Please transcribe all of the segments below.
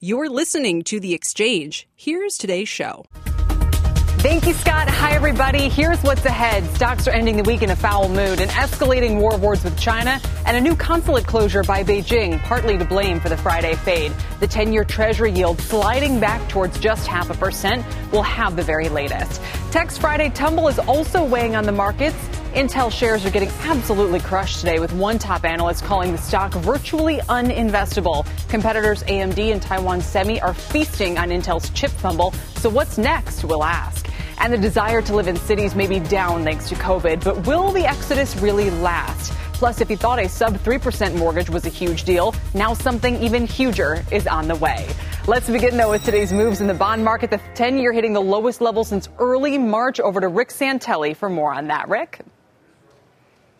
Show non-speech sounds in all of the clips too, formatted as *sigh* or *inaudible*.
You're listening to The Exchange. Here's today's show. Thank you, Scott. Hi, everybody. Here's what's ahead. Stocks are ending the week in a foul mood, an escalating war words with China, and a new consulate closure by Beijing, partly to blame for the Friday fade. The 10 year Treasury yield sliding back towards just half a percent. We'll have the very latest. Text Friday tumble is also weighing on the markets. Intel shares are getting absolutely crushed today, with one top analyst calling the stock virtually uninvestable. Competitors AMD and Taiwan Semi are feasting on Intel's chip fumble. So, what's next? We'll ask. And the desire to live in cities may be down thanks to COVID, but will the exodus really last? Plus, if you thought a sub 3% mortgage was a huge deal, now something even huger is on the way. Let's begin, though, with today's moves in the bond market. The 10 year hitting the lowest level since early March. Over to Rick Santelli for more on that. Rick?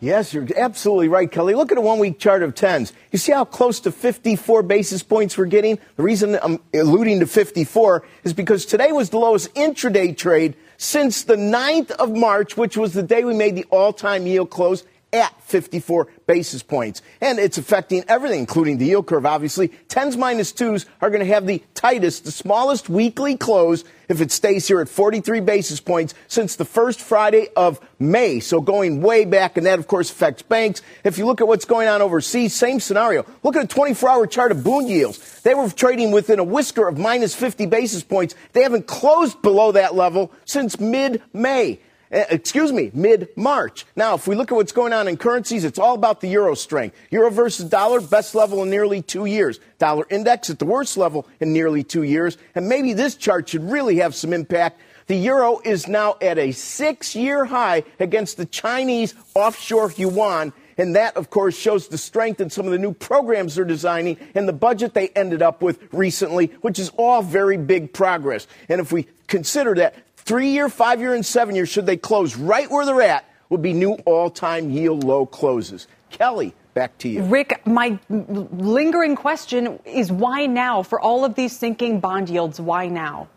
Yes, you're absolutely right, Kelly. Look at a one week chart of 10s. You see how close to 54 basis points we're getting? The reason I'm alluding to 54 is because today was the lowest intraday trade since the 9th of March, which was the day we made the all time yield close at 54 basis points. And it's affecting everything, including the yield curve, obviously. 10s minus 2s are going to have the tightest, the smallest weekly close if it stays here at 43 basis points since the first Friday of May. So going way back, and that, of course, affects banks. If you look at what's going on overseas, same scenario. Look at a 24 hour chart of Bund yields. They were trading within a whisker of minus 50 basis points. They haven't closed below that level since mid May. Uh, excuse me, mid March. Now, if we look at what's going on in currencies, it's all about the euro strength. Euro versus dollar, best level in nearly two years. Dollar index at the worst level in nearly two years. And maybe this chart should really have some impact. The euro is now at a six year high against the Chinese offshore yuan. And that, of course, shows the strength in some of the new programs they're designing and the budget they ended up with recently, which is all very big progress. And if we consider that Three year, five year, and seven year, should they close right where they're at, would be new all time yield low closes. Kelly, back to you. Rick, my lingering question is why now? For all of these sinking bond yields, why now?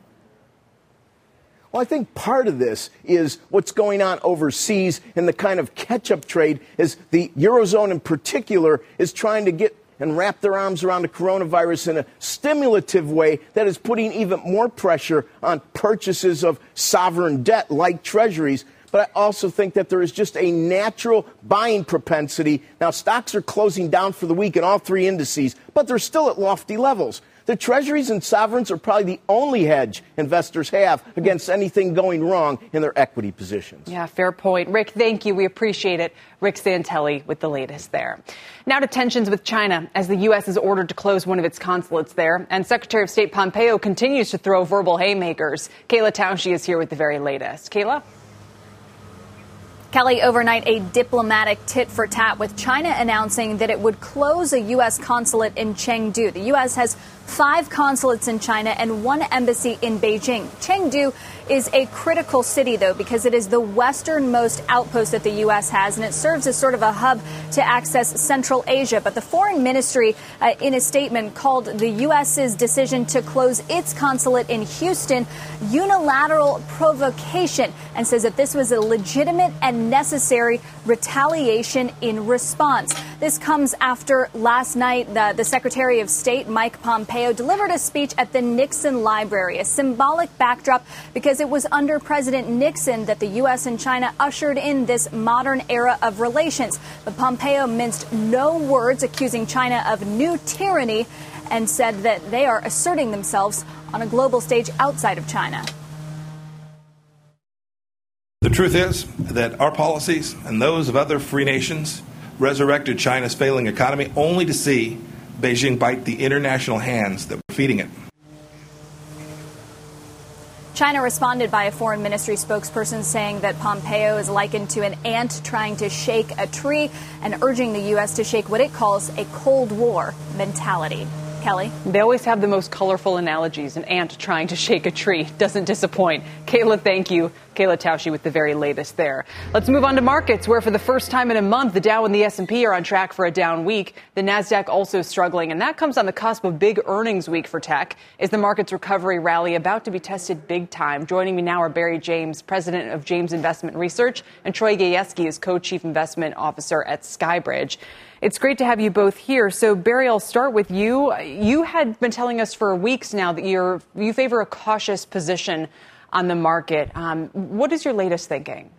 Well, I think part of this is what's going on overseas and the kind of catch up trade is the Eurozone in particular is trying to get and wrap their arms around the coronavirus in a stimulative way that is putting even more pressure on purchases of sovereign debt like treasuries. But I also think that there is just a natural buying propensity. Now, stocks are closing down for the week in all three indices, but they're still at lofty levels. The treasuries and sovereigns are probably the only hedge investors have against anything going wrong in their equity positions. Yeah, fair point. Rick, thank you. We appreciate it. Rick Santelli with the latest there. Now to tensions with China as the U.S. is ordered to close one of its consulates there. And Secretary of State Pompeo continues to throw verbal haymakers. Kayla Tausche is here with the very latest. Kayla? Kelly, overnight, a diplomatic tit for tat with China announcing that it would close a U.S. consulate in Chengdu. The U.S. has five consulates in China and one embassy in Beijing. Chengdu is a critical city, though, because it is the westernmost outpost that the U.S. has, and it serves as sort of a hub to access Central Asia. But the foreign ministry, uh, in a statement, called the U.S.'s decision to close its consulate in Houston unilateral provocation and says that this was a legitimate and necessary retaliation in response. This comes after last night the, the Secretary of State, Mike Pompeo, delivered a speech at the Nixon Library, a symbolic backdrop because it was under President Nixon that the U.S. and China ushered in this modern era of relations. But Pompeo minced no words, accusing China of new tyranny, and said that they are asserting themselves on a global stage outside of China. The truth is that our policies and those of other free nations resurrected China's failing economy only to see Beijing bite the international hands that were feeding it. China responded by a foreign ministry spokesperson saying that Pompeo is likened to an ant trying to shake a tree and urging the U.S. to shake what it calls a Cold War mentality. Kelly. They always have the most colorful analogies. An ant trying to shake a tree doesn't disappoint. Kayla, thank you. Kayla Tausche with the very latest there. Let's move on to markets, where for the first time in a month, the Dow and the S&P are on track for a down week. The Nasdaq also struggling, and that comes on the cusp of big earnings week for tech. Is the market's recovery rally about to be tested big time? Joining me now are Barry James, president of James Investment Research, and Troy Gayeski is co-chief investment officer at Skybridge. It's great to have you both here. So, Barry, I'll start with you. You had been telling us for weeks now that you're, you favor a cautious position on the market. Um, what is your latest thinking?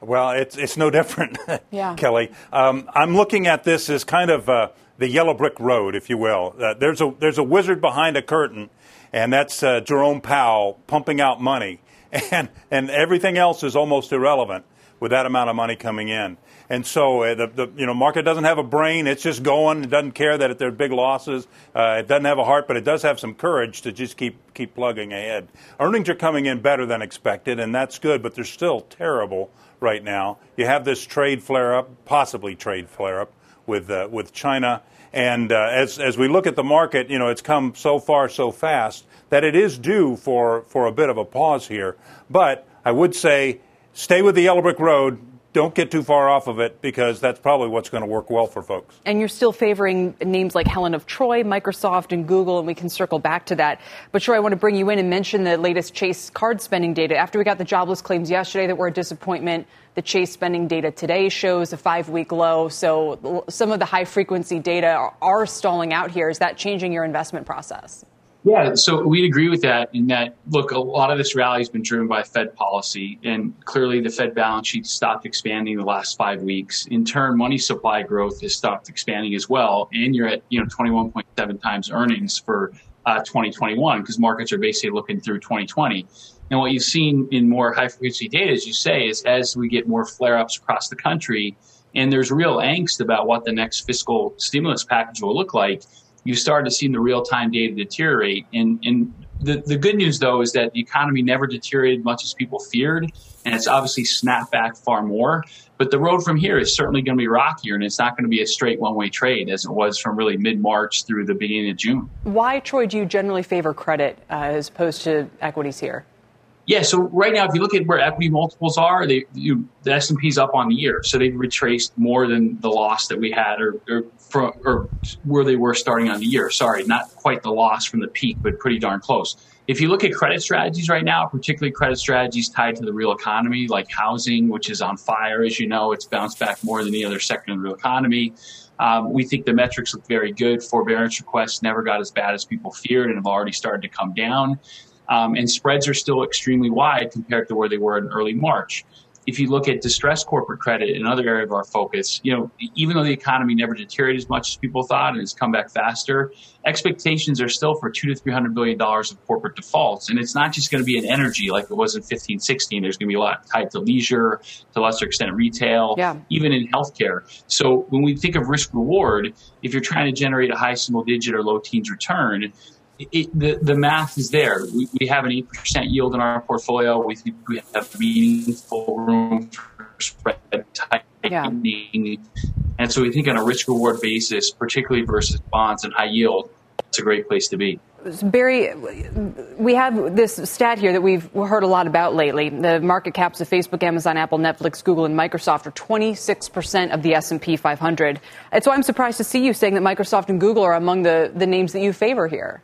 Well, it's, it's no different, *laughs* yeah. Kelly. Um, I'm looking at this as kind of uh, the yellow brick road, if you will. Uh, there's, a, there's a wizard behind a curtain, and that's uh, Jerome Powell pumping out money. *laughs* And, and everything else is almost irrelevant with that amount of money coming in. And so uh, the, the you know market doesn't have a brain; it's just going. It doesn't care that there are big losses. Uh, it doesn't have a heart, but it does have some courage to just keep keep plugging ahead. Earnings are coming in better than expected, and that's good. But they're still terrible right now. You have this trade flare up, possibly trade flare up with uh, with China. And uh, as as we look at the market, you know, it's come so far so fast that it is due for for a bit of a pause here. But I would say stay with the yellow brick road don't get too far off of it because that's probably what's going to work well for folks. And you're still favoring names like Helen of Troy, Microsoft, and Google, and we can circle back to that. But sure, I want to bring you in and mention the latest Chase card spending data. After we got the jobless claims yesterday that were a disappointment, the Chase spending data today shows a five week low. So some of the high frequency data are, are stalling out here. Is that changing your investment process? Yeah, so we agree with that. In that, look, a lot of this rally has been driven by Fed policy, and clearly the Fed balance sheet stopped expanding the last five weeks. In turn, money supply growth has stopped expanding as well, and you're at you know 21.7 times earnings for uh, 2021 because markets are basically looking through 2020. And what you've seen in more high frequency data, as you say, is as we get more flare ups across the country, and there's real angst about what the next fiscal stimulus package will look like you started to see the real time data deteriorate. And, and the, the good news, though, is that the economy never deteriorated much as people feared, and it's obviously snapped back far more. But the road from here is certainly going to be rockier, and it's not going to be a straight one way trade as it was from really mid March through the beginning of June. Why, Troy, do you generally favor credit uh, as opposed to equities here? Yeah, so right now, if you look at where equity multiples are, they, you, the S and P's up on the year, so they've retraced more than the loss that we had, or, or or where they were starting on the year. Sorry, not quite the loss from the peak, but pretty darn close. If you look at credit strategies right now, particularly credit strategies tied to the real economy, like housing, which is on fire, as you know, it's bounced back more than any other sector in the real economy. Um, we think the metrics look very good. Forbearance requests never got as bad as people feared and have already started to come down. Um, and spreads are still extremely wide compared to where they were in early March. If you look at distressed corporate credit, another area of our focus, you know, even though the economy never deteriorated as much as people thought and it's come back faster, expectations are still for two to three hundred billion dollars of corporate defaults, and it's not just going to be in energy like it was in fifteen, sixteen. There's going to be a lot tied to leisure, to a lesser extent retail, yeah. even in healthcare. So when we think of risk reward, if you're trying to generate a high single digit or low teens return, it, the, the math is there. We, we have an 8% yield in our portfolio. We think we have meaningful room for spread tightening. Yeah. And so we think on a risk reward basis, particularly versus bonds and high yield, it's a great place to be. Barry, we have this stat here that we've heard a lot about lately. The market caps of Facebook, Amazon, Apple, Netflix, Google, and Microsoft are 26% of the S&P 500. And so I'm surprised to see you saying that Microsoft and Google are among the, the names that you favor here.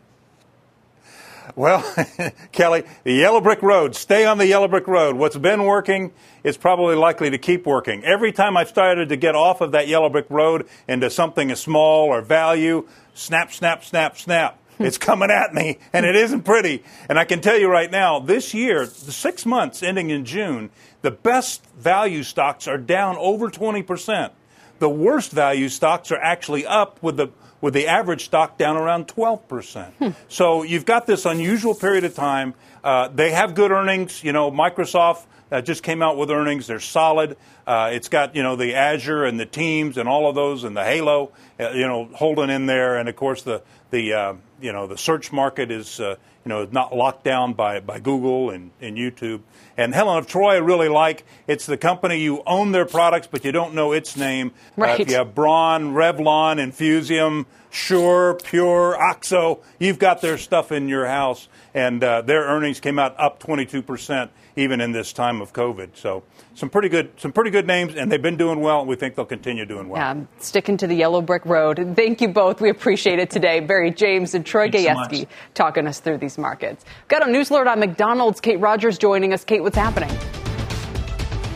Well, *laughs* Kelly, the yellow brick road, stay on the yellow brick road. What's been working is probably likely to keep working. Every time I've started to get off of that yellow brick road into something small or value, snap, snap, snap, snap. Hmm. it's coming at me, and it isn't pretty. And I can tell you right now, this year, the six months ending in June, the best value stocks are down over 20%. The worst value stocks are actually up with the with the average stock down around 12%. Hmm. So you've got this unusual period of time. Uh, they have good earnings. You know, Microsoft uh, just came out with earnings. They're solid. Uh, it's got, you know, the Azure and the Teams and all of those and the Halo, uh, you know, holding in there. And of course, the, the uh, you know, the search market is, uh, you know, not locked down by, by Google and, and YouTube. And Helen of Troy, I really like. It's the company you own their products, but you don't know its name. Right. Uh, you have Braun, Revlon, Infusium, Sure, PUR, Oxo, you've got their stuff in your house, and uh, their earnings came out up 22 percent even in this time of COVID. So some pretty good, some pretty good names, and they've been doing well. And we think they'll continue doing well. Yeah, sticking to the yellow brick road. Thank you both. We appreciate it today. Barry James and Troy Gayeski so talking us through these markets. Got a news alert on McDonald's. Kate Rogers joining us. Kate, what's happening?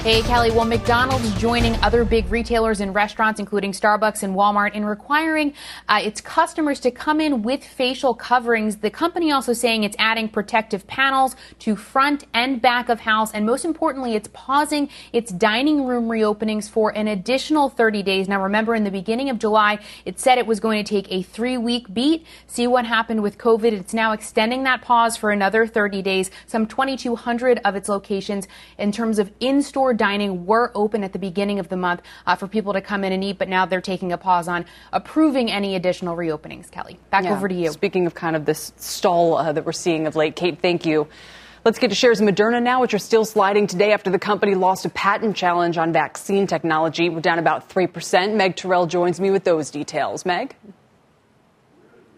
Hey, Kelly. Well, McDonald's joining other big retailers and restaurants, including Starbucks and Walmart, in requiring uh, its customers to come in with facial coverings. The company also saying it's adding protective panels to front and back of house. And most importantly, it's pausing its dining room reopenings for an additional 30 days. Now, remember, in the beginning of July, it said it was going to take a three week beat. See what happened with COVID. It's now extending that pause for another 30 days. Some 2,200 of its locations in terms of in store dining were open at the beginning of the month uh, for people to come in and eat, but now they're taking a pause on approving any additional reopenings. Kelly, back yeah. over to you. Speaking of kind of this stall uh, that we're seeing of late, Kate, thank you. Let's get to shares of Moderna now, which are still sliding today after the company lost a patent challenge on vaccine technology. We're down about 3%. Meg Terrell joins me with those details. Meg?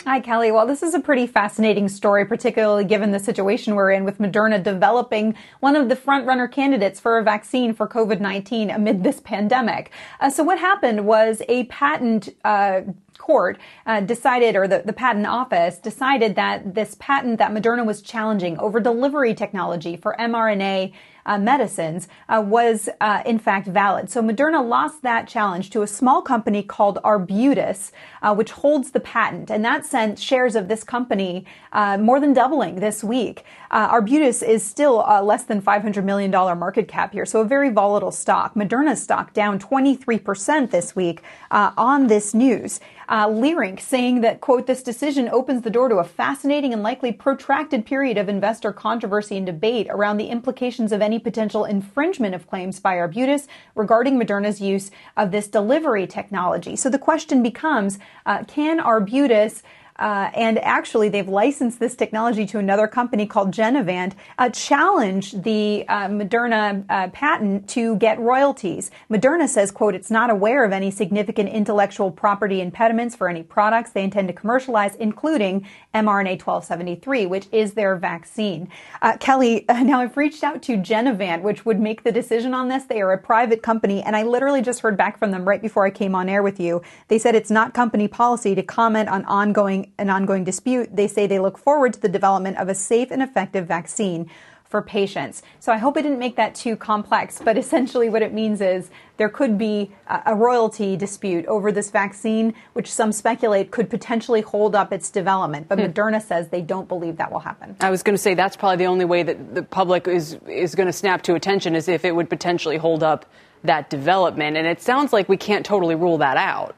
Hi, Kelly. Well, this is a pretty fascinating story, particularly given the situation we're in with Moderna developing one of the frontrunner candidates for a vaccine for COVID-19 amid this pandemic. Uh, so what happened was a patent uh, court uh, decided, or the, the patent office decided that this patent that Moderna was challenging over delivery technology for mRNA medicines uh, was uh, in fact valid. So Moderna lost that challenge to a small company called Arbutus, uh, which holds the patent, and that sent shares of this company uh, more than doubling this week. Uh, Arbutus is still less than $500 million market cap here, so a very volatile stock. Moderna's stock down 23% this week on this news. Uh, Leerink saying that, quote, this decision opens the door to a fascinating and likely protracted period of investor controversy and debate around the implications of any potential infringement of claims by Arbutus regarding Moderna's use of this delivery technology. So the question becomes, uh, can Arbutus uh, and actually, they've licensed this technology to another company called Genevant, uh, challenge the uh, Moderna uh, patent to get royalties. Moderna says, quote, it's not aware of any significant intellectual property impediments for any products they intend to commercialize, including mRNA 1273, which is their vaccine. Uh, Kelly, *laughs* now I've reached out to Genevant, which would make the decision on this. They are a private company, and I literally just heard back from them right before I came on air with you. They said it's not company policy to comment on ongoing an ongoing dispute, they say they look forward to the development of a safe and effective vaccine for patients. So I hope I didn't make that too complex, but essentially what it means is there could be a royalty dispute over this vaccine, which some speculate could potentially hold up its development. But hmm. Moderna says they don't believe that will happen. I was going to say that's probably the only way that the public is is going to snap to attention is if it would potentially hold up that development. And it sounds like we can't totally rule that out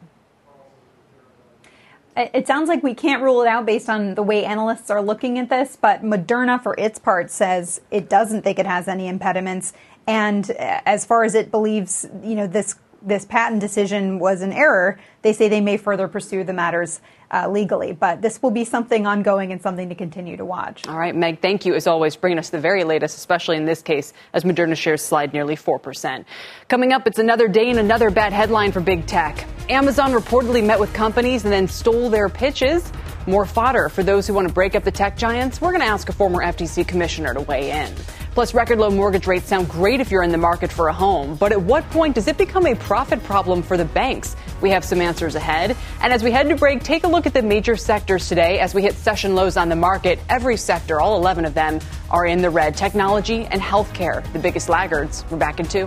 it sounds like we can't rule it out based on the way analysts are looking at this, but Moderna, for its part, says it doesn't think it has any impediments. And as far as it believes, you know, this this patent decision was an error, they say they may further pursue the matters uh, legally. But this will be something ongoing and something to continue to watch. All right, Meg, thank you as always, bringing us the very latest, especially in this case, as Moderna shares slide nearly 4%. Coming up, it's another day and another bad headline for big tech. Amazon reportedly met with companies and then stole their pitches. More fodder for those who want to break up the tech giants. We're going to ask a former FTC commissioner to weigh in. Plus, record low mortgage rates sound great if you're in the market for a home, but at what point does it become a profit problem for the banks? We have some answers ahead. And as we head to break, take a look at the major sectors today as we hit session lows on the market. Every sector, all 11 of them, are in the red. Technology and healthcare, the biggest laggards. We're back in two.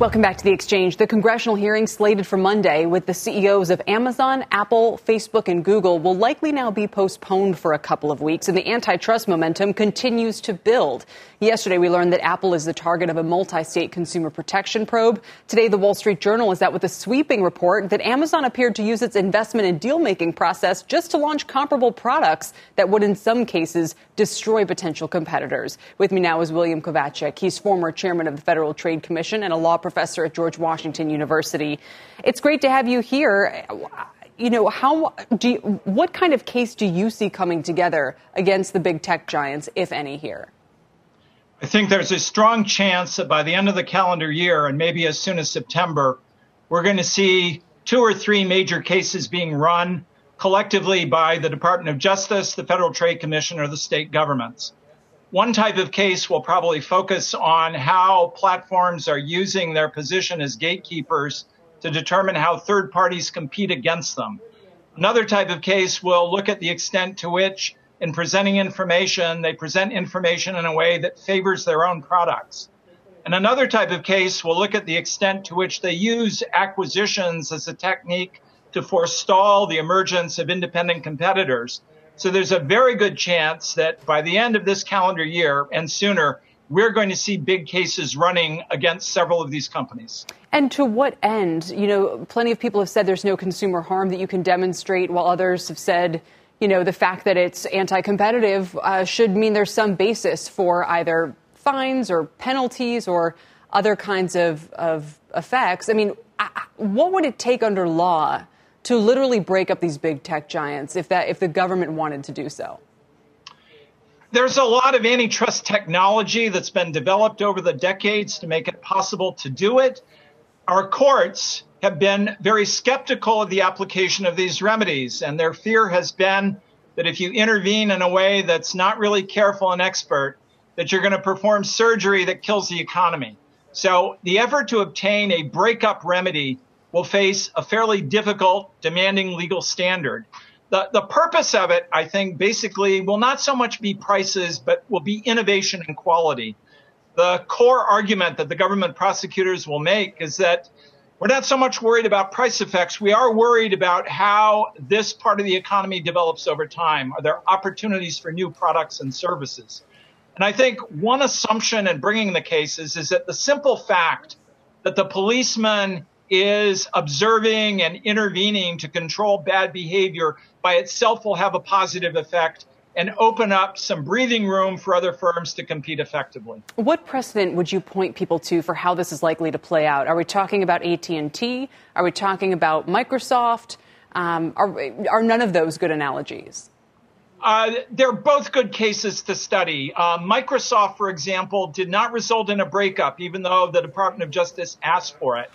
Welcome back to the exchange. The congressional hearing slated for Monday with the CEOs of Amazon, Apple, Facebook, and Google will likely now be postponed for a couple of weeks, and the antitrust momentum continues to build. Yesterday, we learned that Apple is the target of a multi state consumer protection probe. Today, the Wall Street Journal is out with a sweeping report that Amazon appeared to use its investment and deal making process just to launch comparable products that would, in some cases, destroy potential competitors. With me now is William Kovacic. He's former chairman of the Federal Trade Commission and a law professor at George Washington University. It's great to have you here. You know, how do you, what kind of case do you see coming together against the big tech giants, if any, here? I think there's a strong chance that by the end of the calendar year, and maybe as soon as September, we're going to see two or three major cases being run collectively by the Department of Justice, the Federal Trade Commission, or the state governments. One type of case will probably focus on how platforms are using their position as gatekeepers to determine how third parties compete against them. Another type of case will look at the extent to which, in presenting information, they present information in a way that favors their own products. And another type of case will look at the extent to which they use acquisitions as a technique to forestall the emergence of independent competitors so there's a very good chance that by the end of this calendar year and sooner, we're going to see big cases running against several of these companies. And to what end? You know, plenty of people have said there's no consumer harm that you can demonstrate, while others have said, you know, the fact that it's anti competitive uh, should mean there's some basis for either fines or penalties or other kinds of, of effects. I mean, what would it take under law to literally break up these big tech giants if that if the government wanted to do so? There's a lot of antitrust technology that's been developed over the decades to make it possible to do it. Our courts have been very skeptical of the application of these remedies, and their fear has been that if you intervene in a way that's not really careful and expert, that you're going to perform surgery that kills the economy. So the effort to obtain a breakup remedy will face a fairly difficult, demanding legal standard. The, the purpose of it, I think, basically will not so much be prices, but will be innovation and quality. The core argument that the government prosecutors will make is that we're not so much worried about price effects. We are worried about how this part of the economy develops over time. Are there opportunities for new products and services? And I think one assumption in bringing the cases is that the simple fact that the policeman is observing and intervening to control bad behavior by itself will have a positive effect and open up some breathing room for other firms to compete effectively. What precedent would you point people to for how this is likely to play out? Are we talking about AT&T? Are we talking about Microsoft? Um, are, are none of those good analogies? Uh, they're both good cases to study. Uh, Microsoft, for example, did not result in a breakup, even though the Department of Justice asked for it.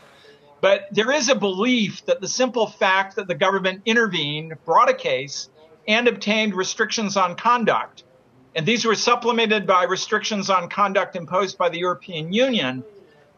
But there is a belief that the simple fact that the government intervened, brought a case, and obtained restrictions on conduct, and these were supplemented by restrictions on conduct imposed by the European Union,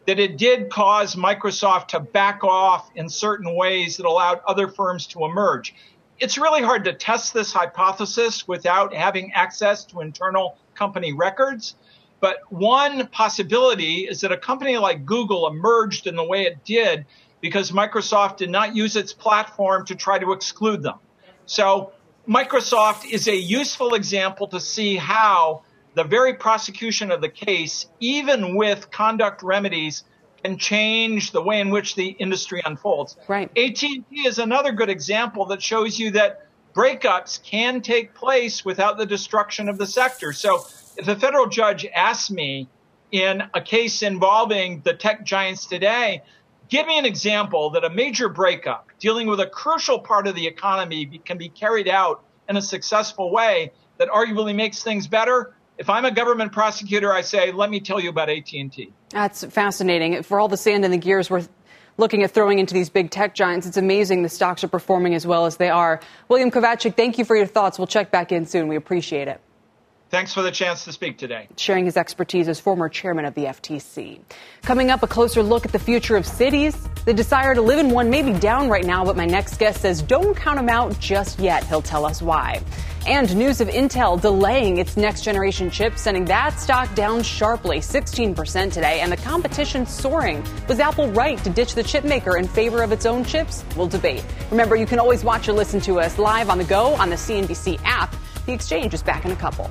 that it did cause Microsoft to back off in certain ways that allowed other firms to emerge. It's really hard to test this hypothesis without having access to internal company records. But one possibility is that a company like Google emerged in the way it did because Microsoft did not use its platform to try to exclude them. So Microsoft is a useful example to see how the very prosecution of the case, even with conduct remedies, can change the way in which the industry unfolds. Right. AT&T is another good example that shows you that breakups can take place without the destruction of the sector. So if a federal judge asks me in a case involving the tech giants today, give me an example that a major breakup dealing with a crucial part of the economy can be carried out in a successful way that arguably makes things better. If I'm a government prosecutor, I say, let me tell you about AT&T. That's fascinating. For all the sand in the gears we're looking at throwing into these big tech giants, it's amazing the stocks are performing as well as they are. William Kovacic, thank you for your thoughts. We'll check back in soon. We appreciate it. Thanks for the chance to speak today. Sharing his expertise as former chairman of the FTC. Coming up, a closer look at the future of cities. The desire to live in one may be down right now, but my next guest says don't count them out just yet. He'll tell us why. And news of Intel delaying its next generation chip, sending that stock down sharply, 16% today, and the competition soaring. Was Apple right to ditch the chip maker in favor of its own chips? We'll debate. Remember, you can always watch or listen to us live on the go on the CNBC app. The exchange is back in a couple.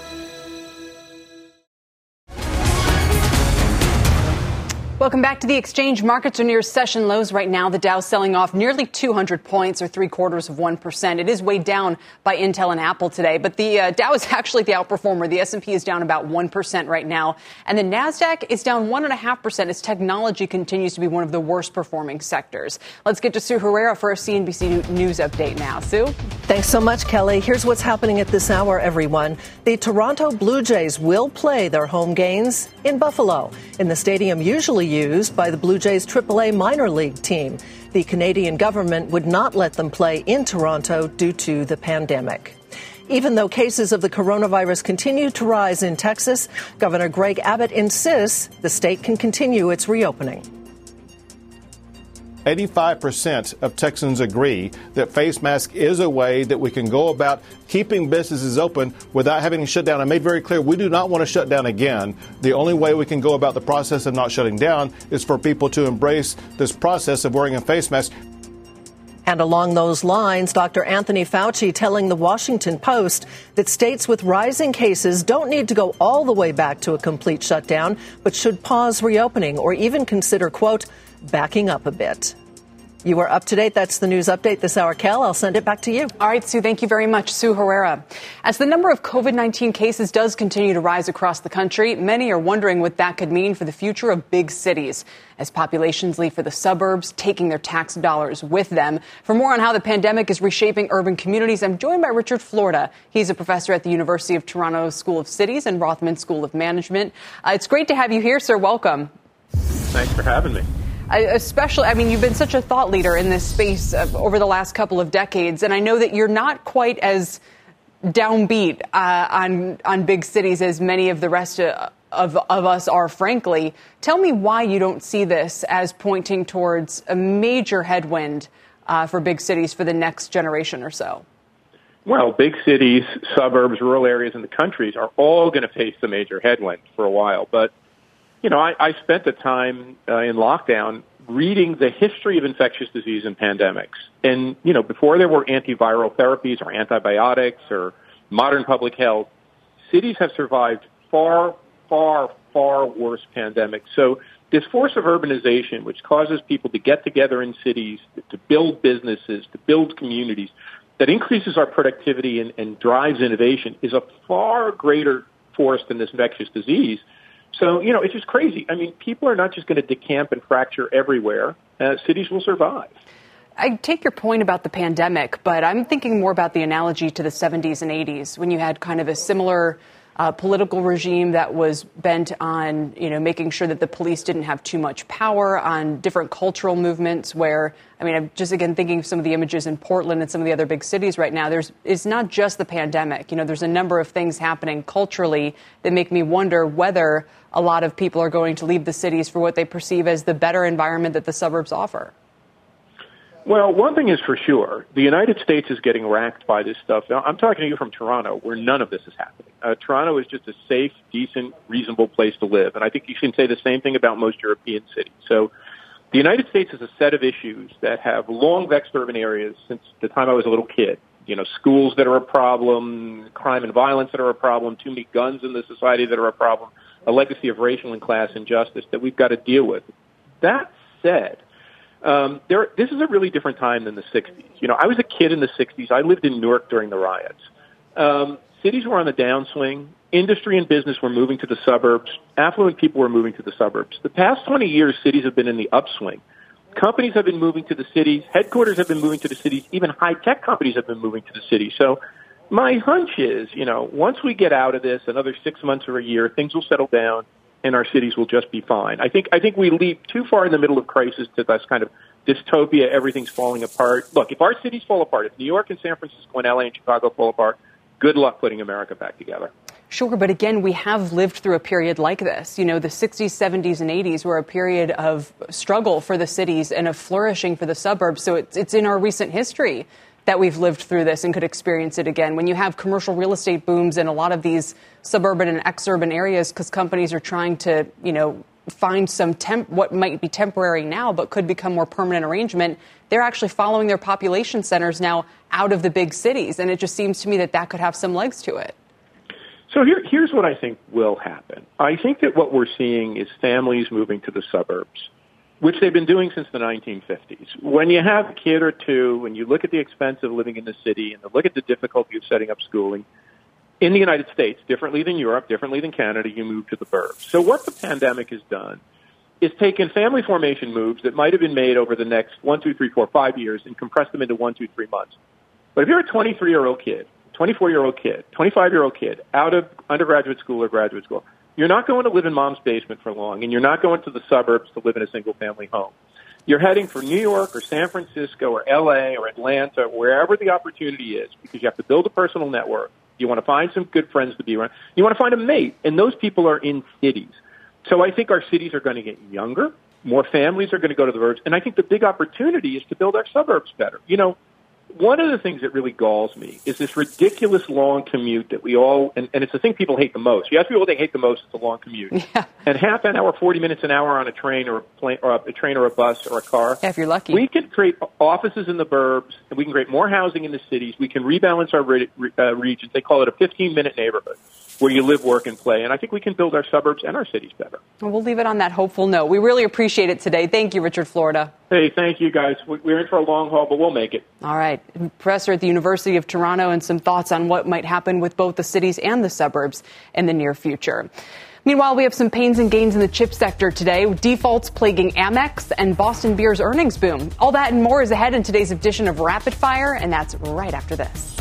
Welcome back to the exchange. Markets are near session lows right now. The Dow selling off nearly 200 points or three quarters of 1%. It is weighed down by Intel and Apple today, but the uh, Dow is *laughs* actually the outperformer. The S&P is down about 1% right now. And the NASDAQ is down 1.5% as technology continues to be one of the worst performing sectors. Let's get to Sue Herrera for a CNBC News update now. Sue? Thanks so much, Kelly. Here's what's happening at this hour, everyone. The Toronto Blue Jays will play their home games in Buffalo in the stadium usually used by the Blue Jays AAA minor league team. The Canadian government would not let them play in Toronto due to the pandemic. Even though cases of the coronavirus continue to rise in Texas, Governor Greg Abbott insists the state can continue its reopening. 85% of Texans agree that face mask is a way that we can go about keeping businesses open without having to shut down. I made very clear we do not want to shut down again. The only way we can go about the process of not shutting down is for people to embrace this process of wearing a face mask. And along those lines, Dr. Anthony Fauci telling the Washington Post that states with rising cases don't need to go all the way back to a complete shutdown, but should pause reopening or even consider, quote, backing up a bit. You are up to date. That's the news update this hour. Cal, I'll send it back to you. All right, Sue, thank you very much. Sue Herrera. As the number of COVID 19 cases does continue to rise across the country, many are wondering what that could mean for the future of big cities as populations leave for the suburbs, taking their tax dollars with them. For more on how the pandemic is reshaping urban communities, I'm joined by Richard Florida. He's a professor at the University of Toronto School of Cities and Rotman School of Management. Uh, it's great to have you here, sir. Welcome. Thanks for having me especially, I mean, you've been such a thought leader in this space over the last couple of decades, and I know that you're not quite as downbeat uh, on on big cities as many of the rest of, of, of us are. Frankly, tell me why you don't see this as pointing towards a major headwind uh, for big cities for the next generation or so. Well, big cities, suburbs, rural areas in the countries are all going to face the major headwind for a while, but you know, I, I spent the time uh, in lockdown reading the history of infectious disease and pandemics. And, you know, before there were antiviral therapies or antibiotics or modern public health, cities have survived far, far, far worse pandemics. So this force of urbanization, which causes people to get together in cities, to build businesses, to build communities, that increases our productivity and, and drives innovation is a far greater force than this infectious disease. So, you know, it's just crazy. I mean, people are not just going to decamp and fracture everywhere. Uh, cities will survive. I take your point about the pandemic, but I'm thinking more about the analogy to the 70s and 80s when you had kind of a similar uh, political regime that was bent on, you know, making sure that the police didn't have too much power, on different cultural movements. Where, I mean, I'm just again thinking of some of the images in Portland and some of the other big cities right now. There's, it's not just the pandemic. You know, there's a number of things happening culturally that make me wonder whether a lot of people are going to leave the cities for what they perceive as the better environment that the suburbs offer. Well, one thing is for sure, the United States is getting racked by this stuff. Now, I'm talking to you from Toronto, where none of this is happening. Uh, Toronto is just a safe, decent, reasonable place to live, and I think you can say the same thing about most European cities. So, The United States is a set of issues that have long vexed urban areas since the time I was a little kid. You know, schools that are a problem, crime and violence that are a problem, too many guns in the society that are a problem, a legacy of racial and class injustice that we've got to deal with. That said, um, there, this is a really different time than the 60s. You know, I was a kid in the 60s. I lived in Newark during the riots. Um, cities were on the downswing. Industry and business were moving to the suburbs. Affluent people were moving to the suburbs. The past 20 years, cities have been in the upswing. Companies have been moving to the cities. Headquarters have been moving to the cities. Even high tech companies have been moving to the cities. So my hunch is, you know, once we get out of this, another six months or a year, things will settle down and our cities will just be fine. I think I think we leap too far in the middle of crisis to this kind of dystopia. Everything's falling apart. Look, if our cities fall apart, if New York and San Francisco and LA and Chicago fall apart, good luck putting America back together. Sure, but again, we have lived through a period like this. You know, the 60s, 70s, and 80s were a period of struggle for the cities and of flourishing for the suburbs. So it's, it's in our recent history that we've lived through this and could experience it again. When you have commercial real estate booms in a lot of these suburban and exurban areas because companies are trying to, you know, find some temp, what might be temporary now but could become more permanent arrangement, they're actually following their population centers now out of the big cities. And it just seems to me that that could have some legs to it. So here, here's what I think will happen. I think that what we're seeing is families moving to the suburbs which they've been doing since the 1950s. When you have a kid or two, when you look at the expense of living in the city and look at the difficulty of setting up schooling, in the United States, differently than Europe, differently than Canada, you move to the burbs. So what the pandemic has done is taken family formation moves that might have been made over the next one, two, three, four, five years and compressed them into one, two, three months. But if you're a 23 year old kid, 24 year old kid, 25 year old kid out of undergraduate school or graduate school, you're not going to live in mom's basement for long, and you're not going to the suburbs to live in a single family home. You're heading for New York or San Francisco or LA or Atlanta, wherever the opportunity is, because you have to build a personal network. You want to find some good friends to be around. You want to find a mate, and those people are in cities. So I think our cities are going to get younger. More families are going to go to the burbs, and I think the big opportunity is to build our suburbs better. You know, one of the things that really galls me is this ridiculous long commute that we all, and, and it's the thing people hate the most. You ask people what they hate the most, it's a long commute. *laughs* Yeah. And half an hour, 40 minutes an hour on a train or a plane, or a, a train or a bus or a car. Yeah, if you're lucky. We can create offices in the burbs, and we can create more housing in the cities. We can rebalance our re- uh, regions. They call it a 15 minute neighborhood where you live, work, and play. And I think we can build our suburbs and our cities better. Well, we'll leave it on that hopeful note. We really appreciate it today. Thank you, Richard Florida. Hey, thank you, guys. We're in for a long haul, but we'll make it. All right. Professor at the University of Toronto and some thoughts on what might happen with both the cities and the suburbs in the near future. Meanwhile, we have some pains and gains in the chip sector today, defaults plaguing Amex and Boston Beer's earnings boom. All that and more is ahead in today's edition of Rapid Fire, and that's right after this.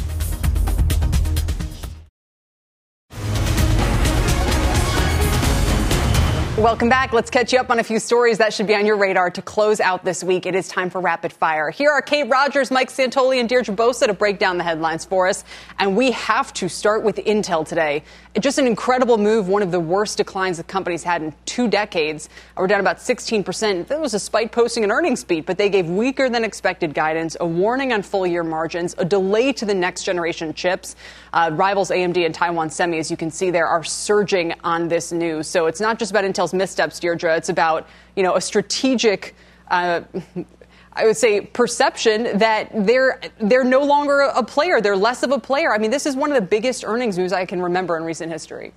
Welcome back. Let's catch you up on a few stories that should be on your radar to close out this week. It is time for rapid fire. Here are Kate Rogers, Mike Santoli, and Deirdre Bosa to break down the headlines for us. And we have to start with Intel today. Just an incredible move, one of the worst declines the company's had in two decades. We're down about 16%. That was despite posting an earnings beat, but they gave weaker than expected guidance, a warning on full year margins, a delay to the next generation chips. Uh, rivals AMD and Taiwan Semi, as you can see there, are surging on this news. So it's not just about Intel's missteps, Deirdre. It's about, you know, a strategic. Uh, I would say perception that they're they're no longer a player. They're less of a player. I mean, this is one of the biggest earnings news I can remember in recent history.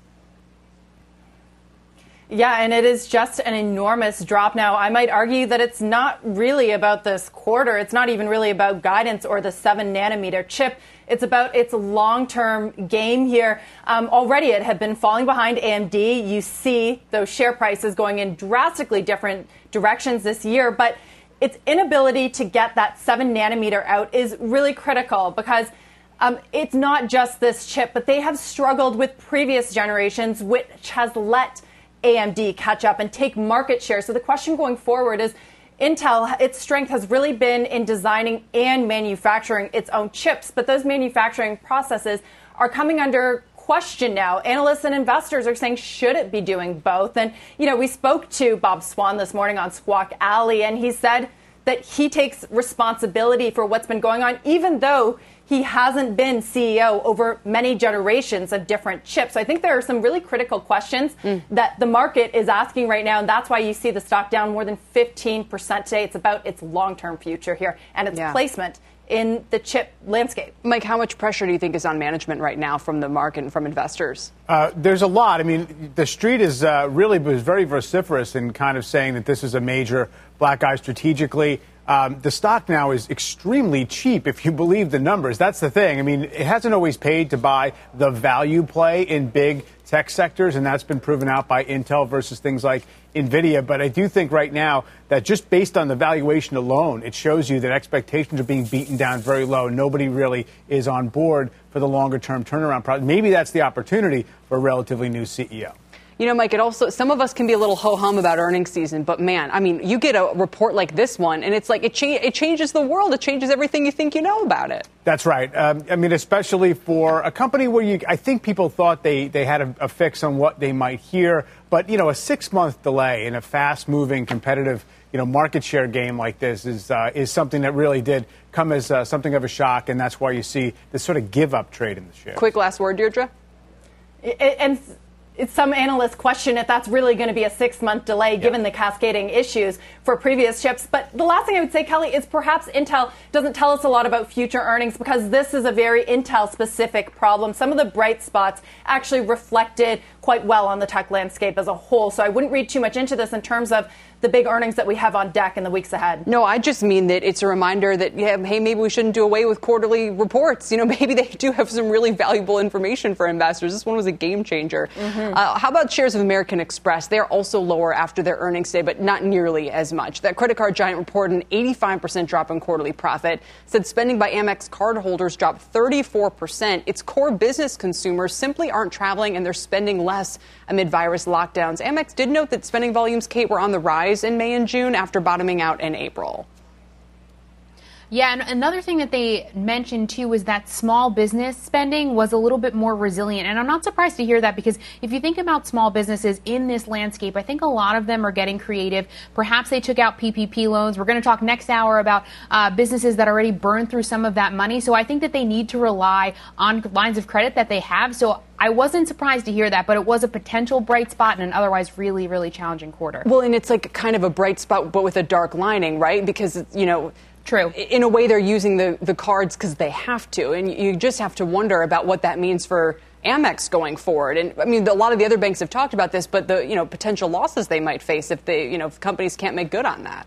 Yeah, and it is just an enormous drop now. I might argue that it's not really about this quarter. It's not even really about guidance or the seven nanometer chip. It's about its long term game here. Um, already it had been falling behind AMD. You see those share prices going in drastically different directions this year, but its inability to get that seven nanometer out is really critical because um, it's not just this chip, but they have struggled with previous generations, which has let AMD catch up and take market share. So the question going forward is Intel, its strength has really been in designing and manufacturing its own chips, but those manufacturing processes are coming under question now. Analysts and investors are saying, should it be doing both? And, you know, we spoke to Bob Swan this morning on Squawk Alley, and he said, that he takes responsibility for what's been going on, even though he hasn't been CEO over many generations of different chips. So I think there are some really critical questions mm. that the market is asking right now, and that's why you see the stock down more than 15% today. It's about its long term future here and its yeah. placement in the chip landscape. Mike, how much pressure do you think is on management right now from the market and from investors? Uh, there's a lot. I mean, the street is uh, really was very vociferous in kind of saying that this is a major black eye strategically. Um, the stock now is extremely cheap if you believe the numbers. That's the thing. I mean, it hasn't always paid to buy the value play in big tech sectors, and that's been proven out by Intel versus things like NVIDIA. But I do think right now that just based on the valuation alone, it shows you that expectations are being beaten down very low. Nobody really is on board for the longer term turnaround. Maybe that's the opportunity for a relatively new CEO. You know, Mike, it also, some of us can be a little ho hum about earnings season, but man, I mean, you get a report like this one, and it's like it, cha- it changes the world. It changes everything you think you know about it. That's right. Um, I mean, especially for a company where you, I think people thought they, they had a, a fix on what they might hear, but, you know, a six month delay in a fast moving, competitive, you know, market share game like this is, uh, is something that really did come as uh, something of a shock, and that's why you see this sort of give up trade in the share. Quick last word, Deirdre. And some analysts question if that's really going to be a six month delay given the cascading issues for previous chips. But the last thing I would say, Kelly, is perhaps Intel doesn't tell us a lot about future earnings because this is a very Intel specific problem. Some of the bright spots actually reflected quite well on the tech landscape as a whole. So I wouldn't read too much into this in terms of the big earnings that we have on deck in the weeks ahead. No, I just mean that it's a reminder that, yeah, hey, maybe we shouldn't do away with quarterly reports. You know, *laughs* maybe they do have some really valuable information for investors. This one was a game changer. Mm-hmm. Uh, how about shares of American Express? They're also lower after their earnings day, but not nearly as much. That credit card giant reported an 85% drop in quarterly profit, said spending by Amex cardholders dropped 34%. Its core business consumers simply aren't traveling and they're spending less amid virus lockdowns. Amex did note that spending volumes, Kate, were on the rise in May and June after bottoming out in April. Yeah, and another thing that they mentioned too was that small business spending was a little bit more resilient. And I'm not surprised to hear that because if you think about small businesses in this landscape, I think a lot of them are getting creative. Perhaps they took out PPP loans. We're going to talk next hour about uh, businesses that already burned through some of that money. So I think that they need to rely on lines of credit that they have. So I wasn't surprised to hear that, but it was a potential bright spot in an otherwise really, really challenging quarter. Well, and it's like kind of a bright spot, but with a dark lining, right? Because, you know, True. In a way, they're using the, the cards because they have to. And you just have to wonder about what that means for Amex going forward. And I mean, a lot of the other banks have talked about this, but the you know potential losses they might face if they you know if companies can't make good on that.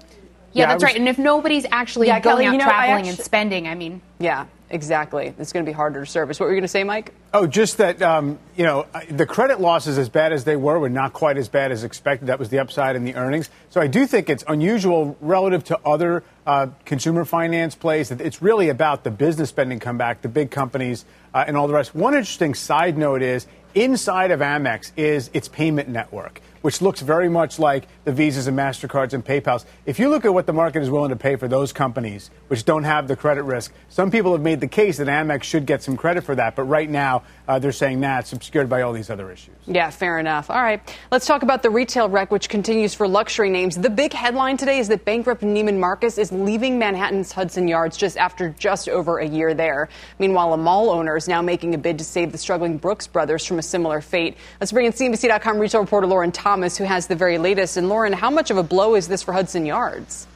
Yeah, yeah that's was, right. And if nobody's actually yeah, going Kelly, out you know, traveling actually, and spending, I mean, yeah, exactly. It's going to be harder to service. What were you going to say, Mike? Oh, just that um, you know the credit losses, as bad as they were, were not quite as bad as expected. That was the upside in the earnings. So I do think it's unusual relative to other uh, consumer finance plays. It's really about the business spending comeback, the big companies, uh, and all the rest. One interesting side note is inside of Amex is its payment network which looks very much like the Visas and MasterCards and PayPals. If you look at what the market is willing to pay for those companies, which don't have the credit risk, some people have made the case that Amex should get some credit for that. But right now, uh, they're saying, nah, it's obscured by all these other issues. Yeah, fair enough. All right. Let's talk about the retail wreck, which continues for luxury names. The big headline today is that bankrupt Neiman Marcus is leaving Manhattan's Hudson Yards just after just over a year there. Meanwhile, a mall owner is now making a bid to save the struggling Brooks brothers from a similar fate. Let's bring in CNBC.com retail reporter Lauren Thomas, who has the very latest. And Lauren, how much of a blow is this for Hudson Yards?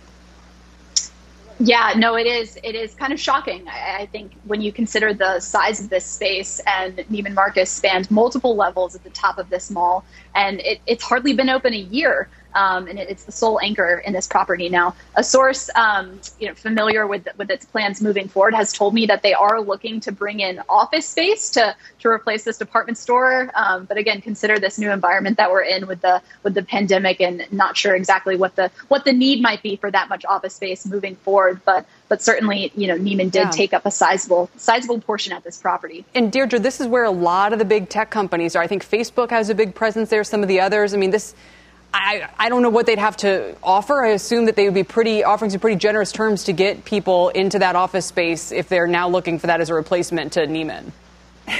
Yeah, no, it is. It is kind of shocking. I, I, think when you consider the size of this space and Neiman Marcus spans multiple levels at the top of this mall, and it, it's hardly been open a year um, and it's the sole anchor in this property now. A source, um, you know, familiar with with its plans moving forward, has told me that they are looking to bring in office space to to replace this department store. Um, but again, consider this new environment that we're in with the with the pandemic, and not sure exactly what the what the need might be for that much office space moving forward. But but certainly, you know, Neiman did yeah. take up a sizable sizable portion at this property. And Deirdre, this is where a lot of the big tech companies are. I think Facebook has a big presence there. Some of the others. I mean, this I, I don't know what they'd have to offer. I assume that they would be pretty offering some pretty generous terms to get people into that office space if they're now looking for that as a replacement to Neiman. *laughs*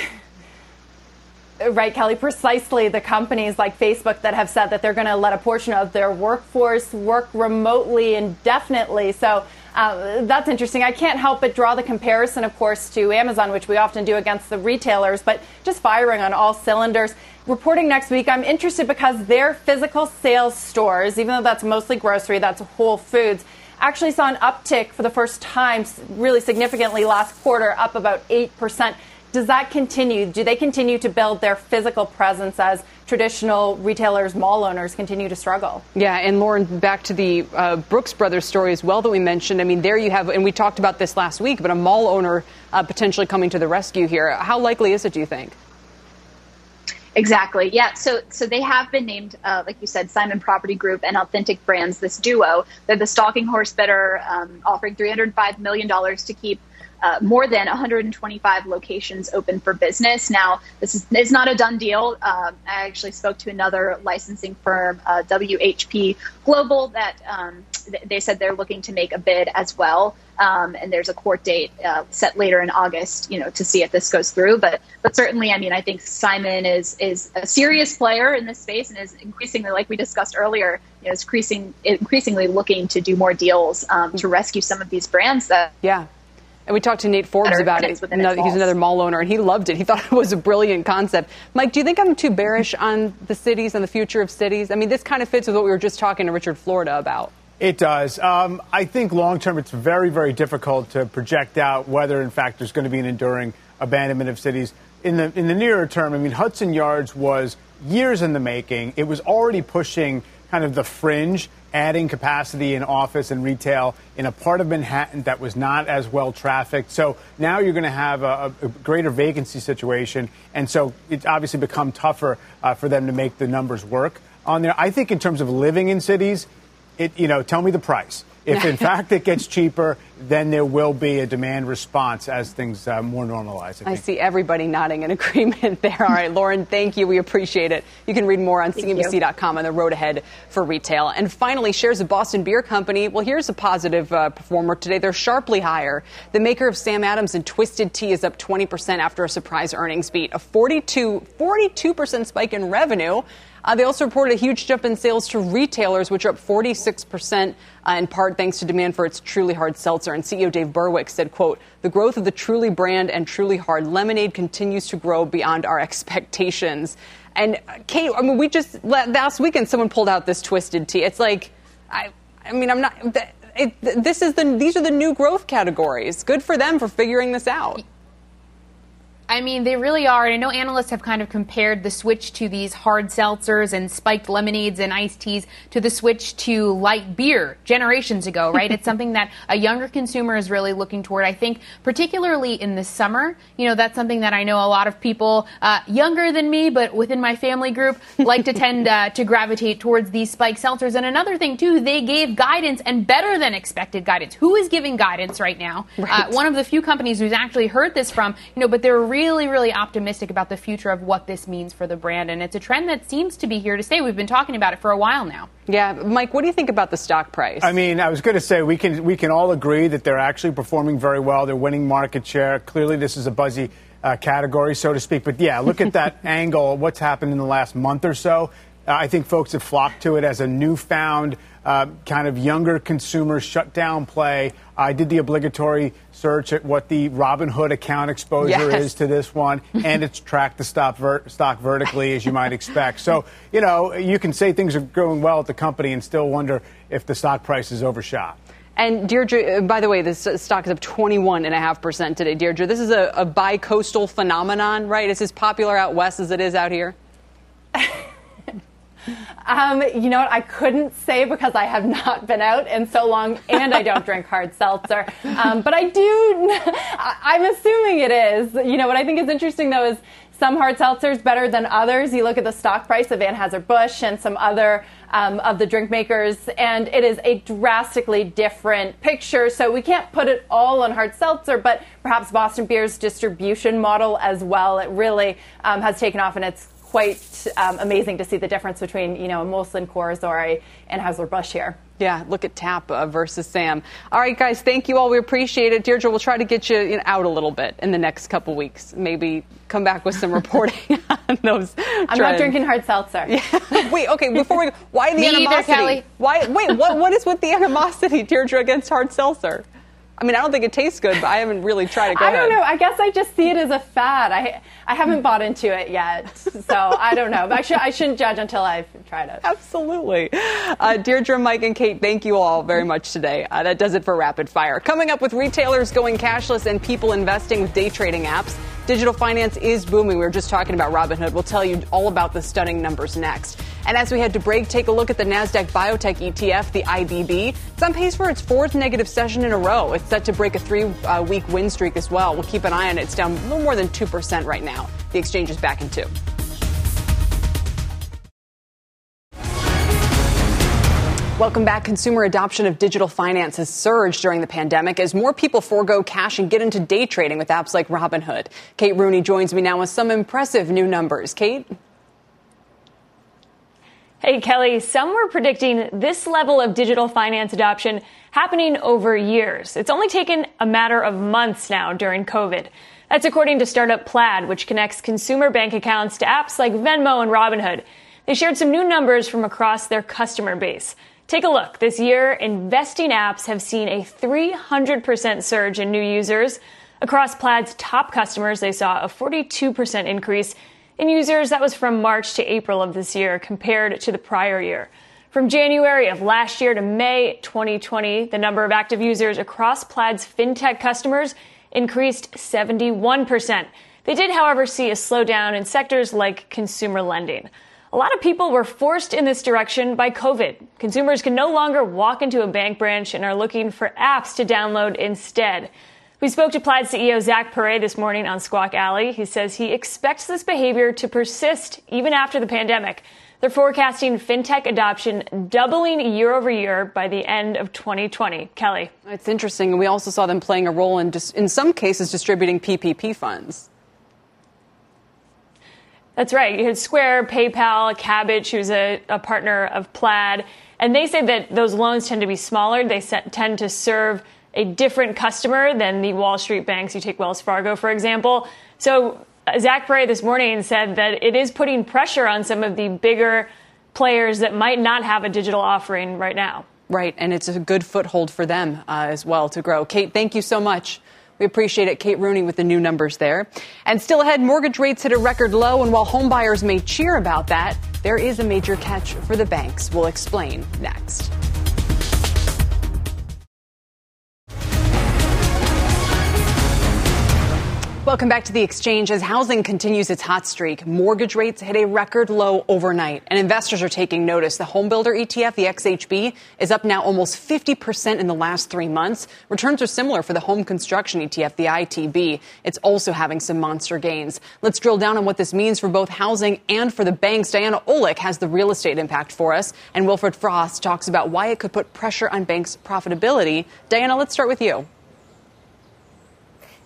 Right, Kelly, precisely the companies like Facebook that have said that they're going to let a portion of their workforce work remotely indefinitely. So uh, that's interesting. I can't help but draw the comparison, of course, to Amazon, which we often do against the retailers, but just firing on all cylinders. Reporting next week, I'm interested because their physical sales stores, even though that's mostly grocery, that's Whole Foods, actually saw an uptick for the first time really significantly last quarter, up about 8%. Does that continue? Do they continue to build their physical presence as traditional retailers, mall owners continue to struggle? Yeah, and Lauren, back to the uh, Brooks Brothers story as well that we mentioned. I mean, there you have, and we talked about this last week, but a mall owner uh, potentially coming to the rescue here. How likely is it, do you think? Exactly. Yeah. So so they have been named, uh, like you said, Simon Property Group and Authentic Brands. This duo, they're the stalking horse bidder, um, offering 305 million dollars to keep uh, more than 125 locations open for business. Now, this is, is not a done deal. Um, I actually spoke to another licensing firm, uh, WHP Global, that um, they said they're looking to make a bid as well. Um, and there's a court date uh, set later in August, you know, to see if this goes through. But but certainly, I mean, I think Simon is is a serious player in this space and is increasingly, like we discussed earlier, you know, is increasing increasingly looking to do more deals um, to rescue some of these brands that yeah and we talked to Nate Forbes about it. Another, he's another mall owner, and he loved it. He *laughs* thought it was a brilliant concept. Mike, do you think I'm too bearish on the cities and the future of cities? I mean, this kind of fits with what we were just talking to Richard Florida about. It does. Um, I think long term, it's very, very difficult to project out whether, in fact, there's going to be an enduring abandonment of cities. In the in the nearer term, I mean, Hudson Yards was years in the making. It was already pushing kind of the fringe adding capacity in office and retail in a part of Manhattan that was not as well trafficked. So now you're going to have a, a greater vacancy situation. And so it's obviously become tougher uh, for them to make the numbers work on there. I think in terms of living in cities, it, you know, tell me the price. If in *laughs* fact it gets cheaper, then there will be a demand response as things uh, more normalize. I, I, see everybody nodding in agreement *laughs* there. All right, Lauren, thank you. We appreciate it. You can read more on CNBC.com on the road ahead for retail. And finally, shares of Boston Beer Company. Well, here's a positive uh, performer today. They're sharply higher. The maker of Sam Adams and Twisted Tea is up 20% after a surprise earnings beat, a 42, 42% spike in revenue. Uh, they also reported a huge jump in sales to retailers, which are up 46%, uh, in part thanks to demand for its Truly Hard seltzer. And CEO Dave Burwick said, quote, the growth of the Truly brand and Truly Hard lemonade continues to grow beyond our *laughs* expectations. And uh, Kate, I mean, we just, last weekend, someone pulled out this Twisted Tea. It's like, I, I mean, I'm not, it, this is the, these are the new growth categories. Good for them for figuring this out. I mean, they really are. And I know analysts have kind of compared the switch to these hard seltzers and spiked lemonades and iced teas to the switch to light beer generations ago, *laughs* right? it's something that a younger consumer is really looking toward. I think, particularly in the summer, you know, that's something that I know a lot of people uh, younger than me, but within my family group, like to tend uh, to gravitate towards these spiked seltzers. And another thing, too, they gave guidance and better than expected guidance. Who is giving guidance right now? Right. Uh, one of the few companies who's actually heard this from, you know, but they're really, really optimistic about the future of what this means for the brand. And it's a trend that seems to be here to stay. We've been talking about it for a while now. Yeah, Mike, what do you think about the stock price? I mean, I was going to say we can we can all agree that they're actually performing very well. They're winning market share. Clearly, this is a buzzy uh, category, so to speak. But yeah, look at that *laughs* angle. What's happened in the last month or so? Uh, I think folks have flocked to it as a newfound uh, kind of younger consumer shutdown play. I did the obligatory search at what the Robinhood account exposure yes. is to this one, and it's tracked the stock, ver- stock vertically, as you might expect. So, you know, you can say things are going well at the company and still wonder if the stock price is overshot. And Deirdre, uh, by the way, this stock is up 21.5% today. Deirdre, this is a, a bi-coastal phenomenon, right? It's as popular out west as it is out here? *laughs* Um, you know what? I couldn't say because I have not been out in so long and I don't drink hard seltzer. Um, but I do, I'm assuming it is. You know, what I think is interesting though is some hard seltzers better than others. You look at the stock price of Anheuser-Busch and some other um, of the drink makers, and it is a drastically different picture. So we can't put it all on hard seltzer, but perhaps Boston Beer's distribution model as well. It really um, has taken off, and it's quite um, amazing to see the difference between, you know, a Molson Coors or a Anheuser-Busch here. Yeah, look at Tap uh, versus Sam. All right, guys, thank you all. We appreciate it. Deirdre, we'll try to get you, you know, out a little bit in the next couple weeks. Maybe come back with some reporting *laughs* on those. I'm trends. not drinking hard seltzer. Yeah. *laughs* Wait, okay, before we go, why the Me either, animosity? Kelly. Why wait, what what is with the *laughs* animosity, Deirdre, against hard seltzer? I mean, I don't think it tastes good, but I haven't really tried it. Go I don't ahead. know. I guess I just see it as a fad. I I haven't bought into it yet, so I don't know. But I, should, I shouldn't judge until I've tried it. Absolutely. Uh, Deirdre, Mike, and Kate, thank you all very much today. Uh, that does it for Rapid Fire. Coming up with retailers going cashless and people investing with day trading apps. Digital finance is booming. We were just talking about Robinhood. We'll tell you all about the stunning numbers next. And as we head to break, take a look at the NASDAQ Biotech ETF, the IBB. It's on pace for its fourth negative session in a row. It's set to break a three uh, week win streak as well. We'll keep an eye on it. It's down a little more than 2% right now. The exchange is back in two. Welcome back. Consumer adoption of digital finance has surged during the pandemic as more people forego cash and get into day trading with apps like Robinhood. Kate Rooney joins me now with some impressive new numbers. Kate? Hey, Kelly, some were predicting this level of digital finance adoption happening over years. It's only taken a matter of months now during COVID. That's according to startup Plaid, which connects consumer bank accounts to apps like Venmo and Robinhood. They shared some new numbers from across their customer base. Take a look. This year, investing apps have seen a 300% surge in new users. Across Plaid's top customers, they saw a 42% increase in users. That was from March to April of this year compared to the prior year. From January of last year to May 2020, the number of active users across Plaid's fintech customers increased 71%. They did, however, see a slowdown in sectors like consumer lending. A lot of people were forced in this direction by COVID. Consumers can no longer walk into a bank branch and are looking for apps to download instead. We spoke to Plaid CEO Zach Perret this morning on Squawk Alley. He says he expects this behavior to persist even after the pandemic. They're forecasting fintech adoption doubling year over year by the end of 2020. Kelly. It's interesting. And we also saw them playing a role in, dis- in some cases, distributing PPP funds. That's right. You had Square, PayPal, Kabbage, who's a, a partner of Plaid. And they say that those loans tend to be smaller. They set, tend to serve a different customer than the Wall Street banks. You take Wells Fargo, for example. So uh, Zach Perret this morning said that it is putting pressure on some of the bigger players that might not have a digital offering right now. Right, and it's a good foothold for them uh, as well to grow. Kate, thank you so much. We appreciate it. Kate Rooney with the new numbers there. And still ahead, mortgage rates hit a record low. And while homebuyers may cheer about that, there is a major catch for the banks. We'll explain next. Welcome back to the exchange. As housing continues its hot streak, mortgage rates hit a record low overnight, and investors are taking notice. The homebuilder ETF, the XHB, is up now almost 50% in the last three months. Returns are similar for the home construction ETF, the ITB. It's also having some monster gains. Let's drill down on what this means for both housing and for the banks. Diana Olick has the real estate impact for us, and Wilfred Frost talks about why it could put pressure on banks' profitability. Diana, let's start with you.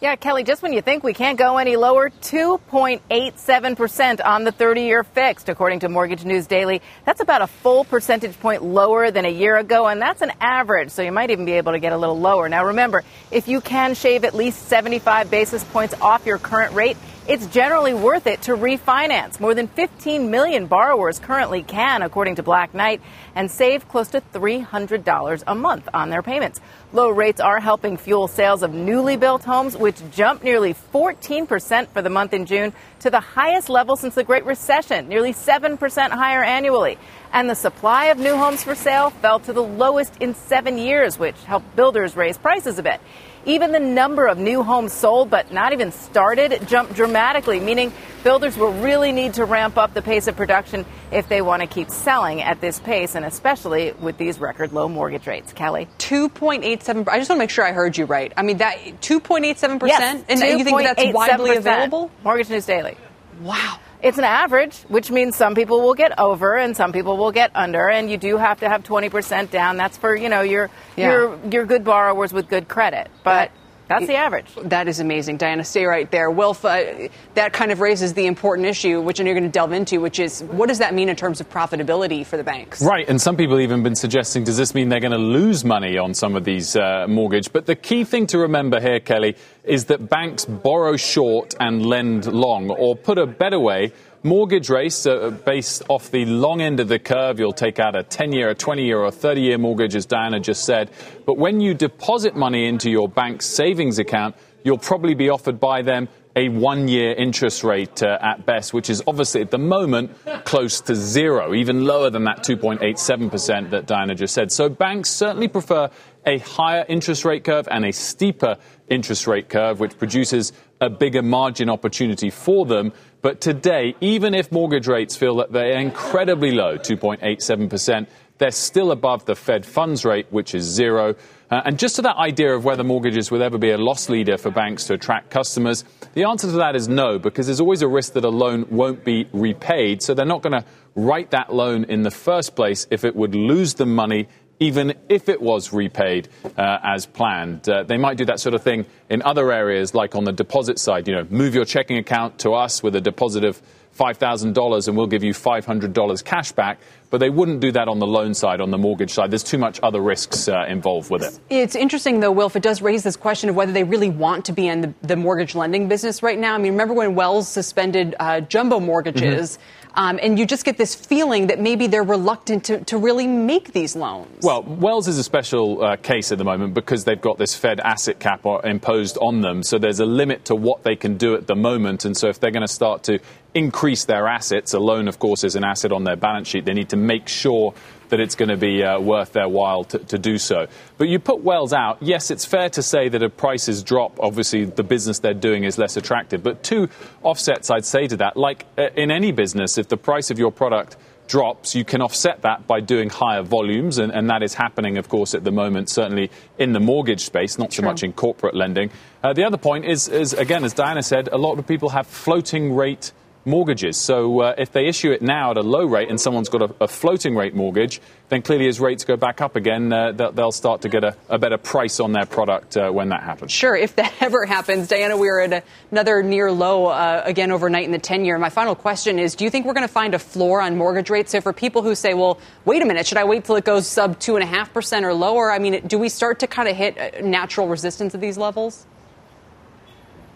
Yeah, Kelly, just when you think we can't go any lower, 2.87% on the 30 year fixed, according to Mortgage News Daily. That's about a full percentage point lower than a year ago, and that's an average, so you might even be able to get a little lower. Now, remember, if you can shave at least 75 basis points off your current rate, it's generally worth it to refinance. More than 15 million borrowers currently can, according to Black Knight, and save close to $300 a month on their payments. Low rates are helping fuel sales of newly built homes, which jumped nearly 14% for the month in June to the highest level since the Great Recession, nearly 7% higher annually. And the supply of new homes for sale fell to the lowest in seven years, which helped builders raise prices a bit. Even the number of new homes sold but not even started jumped dramatically, meaning builders will really need to ramp up the pace of production if they want to keep selling at this pace, and especially with these record low mortgage rates. Kelly? 2.87. I just want to make sure I heard you right. I mean, that 2.87%? Yes, and you think that's widely available? Mortgage News Daily. Wow. It's an average, which means some people will get over and some people will get under, and you do have to have 20% down. That's for, you know, your Yeah. your your good borrowers with good credit. But That's the average. That is amazing. Diana, stay right there. Wilf, uh, that kind of raises the important issue, which I know you're going to delve into, which is what does that mean in terms of profitability for the banks? Right, and some people even been suggesting, does this mean they're going to lose money on some of these uh, mortgage? But the key thing to remember here, Kelly, is that banks borrow short and lend long, or put a better way, mortgage rates are based off the long end of the curve. You'll take out a 10 year, a 20 year, or a 30 year mortgage, as Diana just said. But when you deposit money into your bank's savings account, you'll probably be offered by them a one year interest rate uh, at best, which is obviously at the moment close to zero, even lower than that 2.87% that Diana just said. So banks certainly prefer a higher interest rate curve and a steeper interest rate curve, which produces a bigger margin opportunity for them. But today, even if mortgage rates feel that they're incredibly low, 2.87%, they're still above the Fed funds rate, which is zero. Uh, and just to that idea of whether mortgages will ever be a loss leader for banks to attract customers, the answer to that is no, because there's always a risk that a loan won't be repaid. So they're not going to write that loan in the first place if it would lose them money even if it was repaid uh, as planned. Uh, they might do that sort of thing in other areas, like on the deposit side. You know, move your checking account to us with a deposit of $5,000 and we'll give you $500 cash back. But they wouldn't do that on the loan side, on the mortgage side. There's too much other risks uh, involved with it. It's interesting, though, Wilf, it does raise this question of whether they really want to be in the, the mortgage lending business right now. I mean, remember when Wells suspended uh, jumbo mortgages? Mm-hmm. Um, and you just get this feeling that maybe they're reluctant to, to really make these loans. Well, Wells is a special uh, case at the moment because they've got this Fed asset cap imposed on them. So there's a limit to what they can do at the moment. And so if they're going to start to increase their assets, a loan, of course, is an asset on their balance sheet, they need to make sure that it's going to be uh, worth their while to, to, do so. But you put Wells out, yes, it's fair to say that if prices drop, obviously the business they're doing is less attractive. But two offsets I'd say to that, like uh, in any business, if the price of your product drops, you can offset that by doing higher volumes, and, and, that is happening, of course, at the moment, certainly in the mortgage space, not True. so much in corporate lending. Uh, the other point is, is, again, as Diana said, a lot of people have floating rate mortgages. So uh, if they issue it now at a low rate and someone's got a, a floating rate mortgage, then clearly as rates go back up again, uh, they'll start to get a, a better price on their product uh, when that happens. Sure, if that *laughs* ever happens. Diana, we are at another near low uh, again overnight in the 10 year. My final question is do you think we're going to find a floor on mortgage rates? So for people who say, well, wait a minute, should I wait till it goes sub 2.5% or lower? I mean, do we start to kind of hit uh, natural resistance at these levels?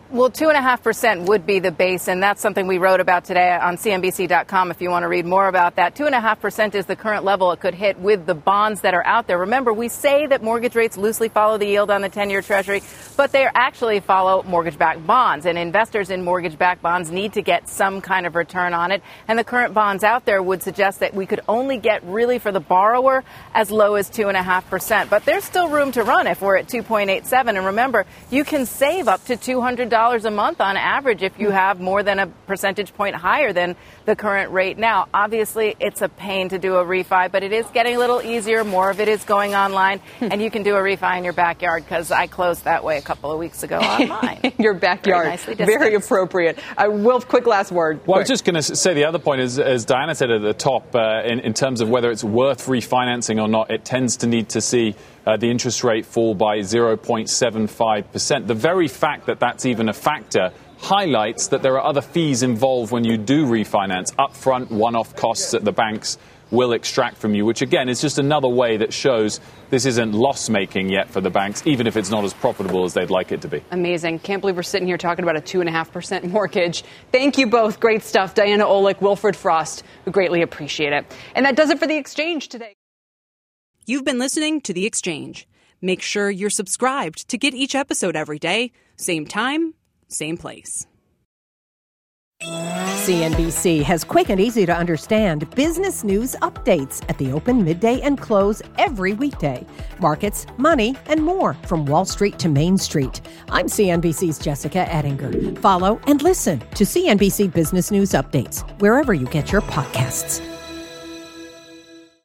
Well, 2.5% would be the base, and that's something we wrote about today on CNBC.com if you want to read more about that. 2.5% is the current level it could hit with the bonds that are out there. Remember, we say that mortgage rates loosely follow the yield on the 10 year Treasury, but they actually follow mortgage backed bonds, and investors in mortgage backed bonds need to get some kind of return on it. And the current bonds out there would suggest that we could only get really for the borrower as low as 2.5%. But there's still room to run if we're at 2.87. And remember, you can save up to 200 dollars a month on average if you have more than a percentage point higher than the current rate now. Obviously, it's a pain to do a refi, but it is getting a little easier. More of it is going online, and you can do a refi in your backyard because I closed that way a couple of weeks ago online. *laughs* your backyard, very, very appropriate. Uh, Will, quick last word. Well, quick. I was just going to say the other point is, as Diana said at the top, uh, in, in terms of whether it's worth refinancing or not, it tends to need to see uh, the interest rate fall by 0.75%. The very fact that that's even a factor highlights that there are other fees involved when you do refinance, upfront one off costs that the banks will extract from you, which again is just another way that shows this isn't loss making yet for the banks, even if it's not as profitable as they'd like it to be. Amazing. Can't believe we're sitting here talking about a 2.5% mortgage. Thank you both. Great stuff. Diana Olick, Wilfred Frost. We greatly appreciate it. And that does it for the exchange today. You've been listening to The Exchange. Make sure you're subscribed to get each episode every day, same time, same place. CNBC has quick and easy to understand business news updates at the open, midday, and close every weekday. Markets, money, and more from Wall Street to Main Street. I'm CNBC's Jessica Ettinger. Follow and listen to CNBC Business News Updates wherever you get your podcasts.